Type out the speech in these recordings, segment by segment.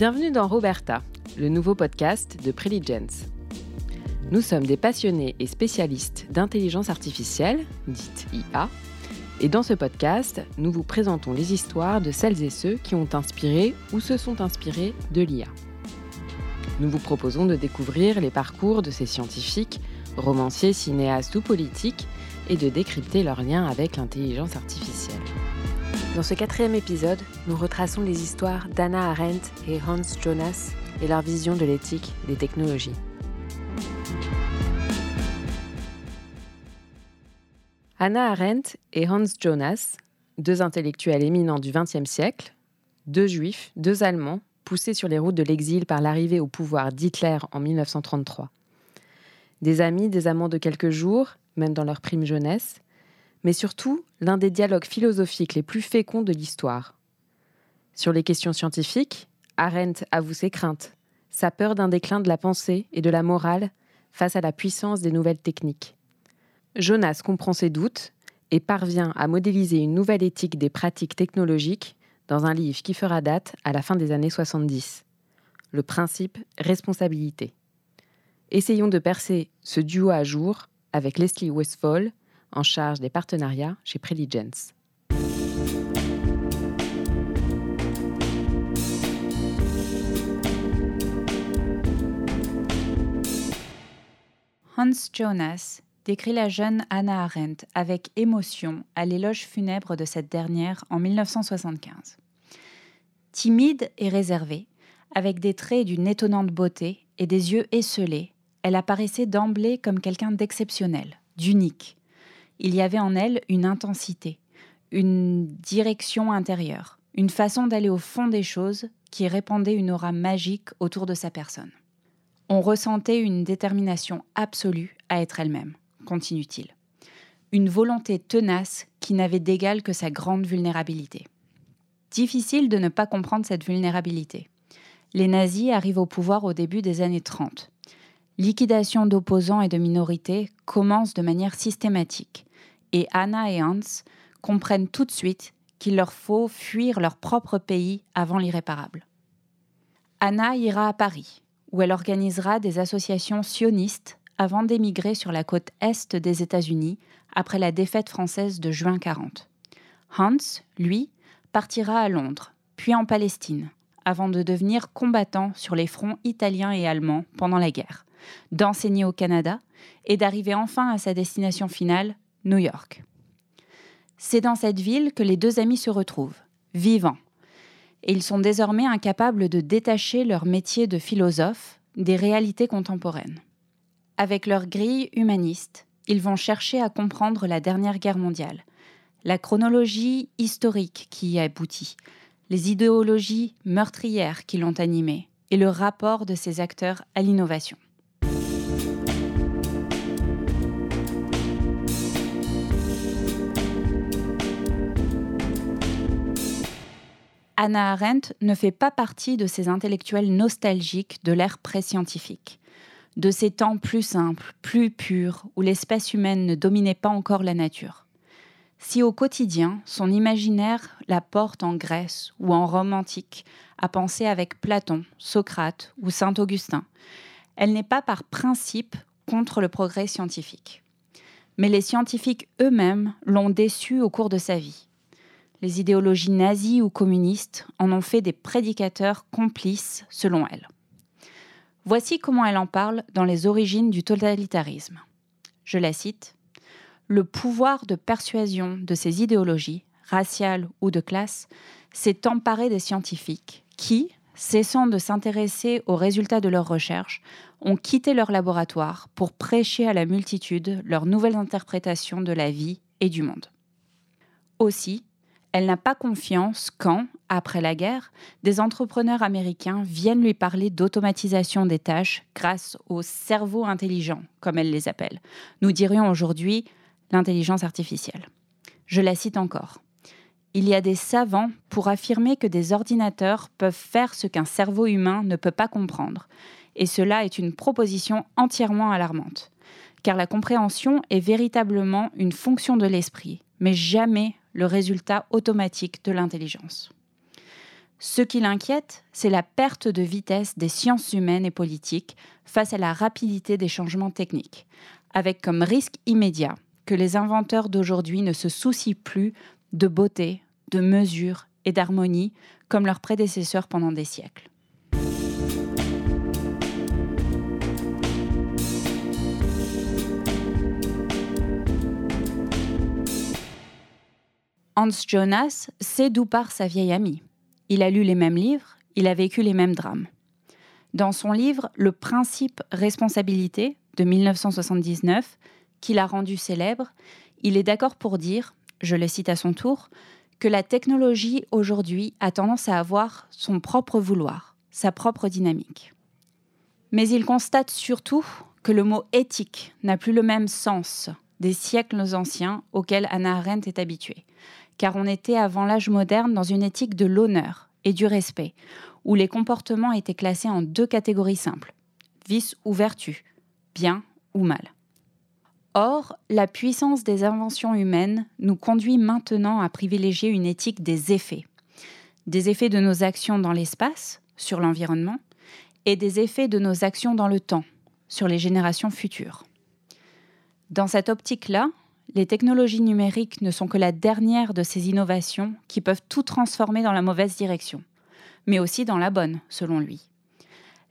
Bienvenue dans Roberta, le nouveau podcast de Preligence. Nous sommes des passionnés et spécialistes d'intelligence artificielle, dite IA, et dans ce podcast, nous vous présentons les histoires de celles et ceux qui ont inspiré ou se sont inspirés de l'IA. Nous vous proposons de découvrir les parcours de ces scientifiques, romanciers, cinéastes ou politiques, et de décrypter leurs liens avec l'intelligence artificielle. Dans ce quatrième épisode, nous retraçons les histoires d'Anna Arendt et Hans Jonas et leur vision de l'éthique des technologies. Anna Arendt et Hans Jonas, deux intellectuels éminents du XXe siècle, deux juifs, deux Allemands, poussés sur les routes de l'exil par l'arrivée au pouvoir d'Hitler en 1933. Des amis, des amants de quelques jours, même dans leur prime jeunesse, mais surtout l'un des dialogues philosophiques les plus féconds de l'histoire. Sur les questions scientifiques, Arendt avoue ses craintes, sa peur d'un déclin de la pensée et de la morale face à la puissance des nouvelles techniques. Jonas comprend ses doutes et parvient à modéliser une nouvelle éthique des pratiques technologiques dans un livre qui fera date à la fin des années 70. Le principe responsabilité. Essayons de percer ce duo à jour avec Leslie Westfall, en charge des partenariats chez Preligence. Hans Jonas décrit la jeune Anna Arendt avec émotion à l'éloge funèbre de cette dernière en 1975. Timide et réservée, avec des traits d'une étonnante beauté et des yeux esselés, elle apparaissait d'emblée comme quelqu'un d'exceptionnel, d'unique, il y avait en elle une intensité, une direction intérieure, une façon d'aller au fond des choses qui répandait une aura magique autour de sa personne. On ressentait une détermination absolue à être elle-même, continue-t-il. Une volonté tenace qui n'avait d'égal que sa grande vulnérabilité. Difficile de ne pas comprendre cette vulnérabilité. Les nazis arrivent au pouvoir au début des années 30. Liquidation d'opposants et de minorités commence de manière systématique et Anna et Hans comprennent tout de suite qu'il leur faut fuir leur propre pays avant l'irréparable. Anna ira à Paris, où elle organisera des associations sionistes avant d'émigrer sur la côte est des États-Unis après la défaite française de juin 40. Hans, lui, partira à Londres, puis en Palestine, avant de devenir combattant sur les fronts italiens et allemands pendant la guerre, d'enseigner au Canada et d'arriver enfin à sa destination finale, New York. C'est dans cette ville que les deux amis se retrouvent, vivants, et ils sont désormais incapables de détacher leur métier de philosophe des réalités contemporaines. Avec leur grille humaniste, ils vont chercher à comprendre la dernière guerre mondiale, la chronologie historique qui y a abouti, les idéologies meurtrières qui l'ont animée et le rapport de ces acteurs à l'innovation. Anna Arendt ne fait pas partie de ces intellectuels nostalgiques de l'ère pré-scientifique, de ces temps plus simples, plus purs, où l'espèce humaine ne dominait pas encore la nature. Si au quotidien, son imaginaire la porte en Grèce ou en Rome antique, à penser avec Platon, Socrate ou Saint Augustin, elle n'est pas par principe contre le progrès scientifique. Mais les scientifiques eux-mêmes l'ont déçue au cours de sa vie les idéologies nazies ou communistes en ont fait des prédicateurs complices, selon elle. Voici comment elle en parle dans Les origines du totalitarisme. Je la cite. Le pouvoir de persuasion de ces idéologies, raciales ou de classe, s'est emparé des scientifiques qui, cessant de s'intéresser aux résultats de leurs recherches, ont quitté leur laboratoire pour prêcher à la multitude leurs nouvelles interprétations de la vie et du monde. Aussi, elle n'a pas confiance quand, après la guerre, des entrepreneurs américains viennent lui parler d'automatisation des tâches grâce au cerveau intelligent, comme elle les appelle. Nous dirions aujourd'hui l'intelligence artificielle. Je la cite encore. Il y a des savants pour affirmer que des ordinateurs peuvent faire ce qu'un cerveau humain ne peut pas comprendre. Et cela est une proposition entièrement alarmante. Car la compréhension est véritablement une fonction de l'esprit, mais jamais le résultat automatique de l'intelligence. Ce qui l'inquiète, c'est la perte de vitesse des sciences humaines et politiques face à la rapidité des changements techniques, avec comme risque immédiat que les inventeurs d'aujourd'hui ne se soucient plus de beauté, de mesure et d'harmonie comme leurs prédécesseurs pendant des siècles. Hans Jonas sait d'où part sa vieille amie. Il a lu les mêmes livres, il a vécu les mêmes drames. Dans son livre Le principe responsabilité de 1979, qu'il a rendu célèbre, il est d'accord pour dire, je le cite à son tour, que la technologie aujourd'hui a tendance à avoir son propre vouloir, sa propre dynamique. Mais il constate surtout que le mot éthique n'a plus le même sens des siècles anciens auxquels Anna Arendt est habituée, car on était avant l'âge moderne dans une éthique de l'honneur et du respect, où les comportements étaient classés en deux catégories simples, vice ou vertu, bien ou mal. Or, la puissance des inventions humaines nous conduit maintenant à privilégier une éthique des effets. Des effets de nos actions dans l'espace, sur l'environnement, et des effets de nos actions dans le temps, sur les générations futures. Dans cette optique-là, les technologies numériques ne sont que la dernière de ces innovations qui peuvent tout transformer dans la mauvaise direction, mais aussi dans la bonne, selon lui.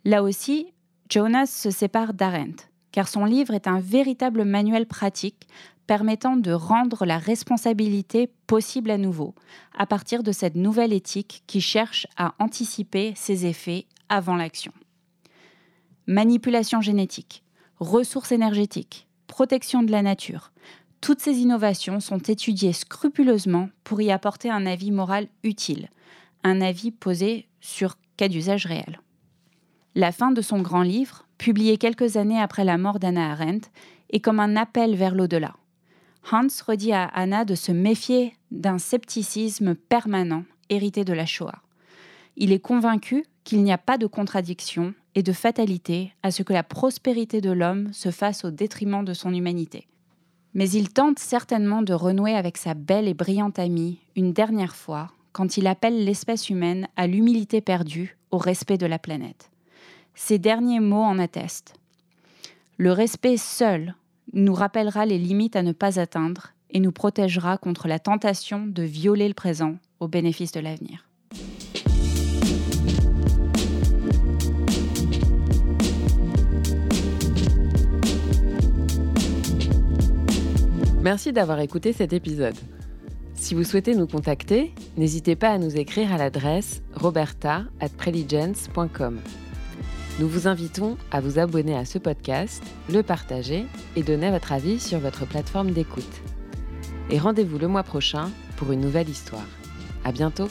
Là aussi, Jonas se sépare d'Arendt car son livre est un véritable manuel pratique permettant de rendre la responsabilité possible à nouveau, à partir de cette nouvelle éthique qui cherche à anticiper ses effets avant l'action. Manipulation génétique, ressources énergétiques, protection de la nature, toutes ces innovations sont étudiées scrupuleusement pour y apporter un avis moral utile, un avis posé sur cas d'usage réel. La fin de son grand livre, publié quelques années après la mort d'Anna Arendt, est comme un appel vers l'au-delà. Hans redit à Anna de se méfier d'un scepticisme permanent hérité de la Shoah. Il est convaincu qu'il n'y a pas de contradiction et de fatalité à ce que la prospérité de l'homme se fasse au détriment de son humanité. Mais il tente certainement de renouer avec sa belle et brillante amie une dernière fois quand il appelle l'espèce humaine à l'humilité perdue, au respect de la planète. Ces derniers mots en attestent. Le respect seul nous rappellera les limites à ne pas atteindre et nous protégera contre la tentation de violer le présent au bénéfice de l'avenir. Merci d'avoir écouté cet épisode. Si vous souhaitez nous contacter, n'hésitez pas à nous écrire à l'adresse roberta@preligence.com. Nous vous invitons à vous abonner à ce podcast, le partager et donner votre avis sur votre plateforme d'écoute. Et rendez-vous le mois prochain pour une nouvelle histoire. À bientôt!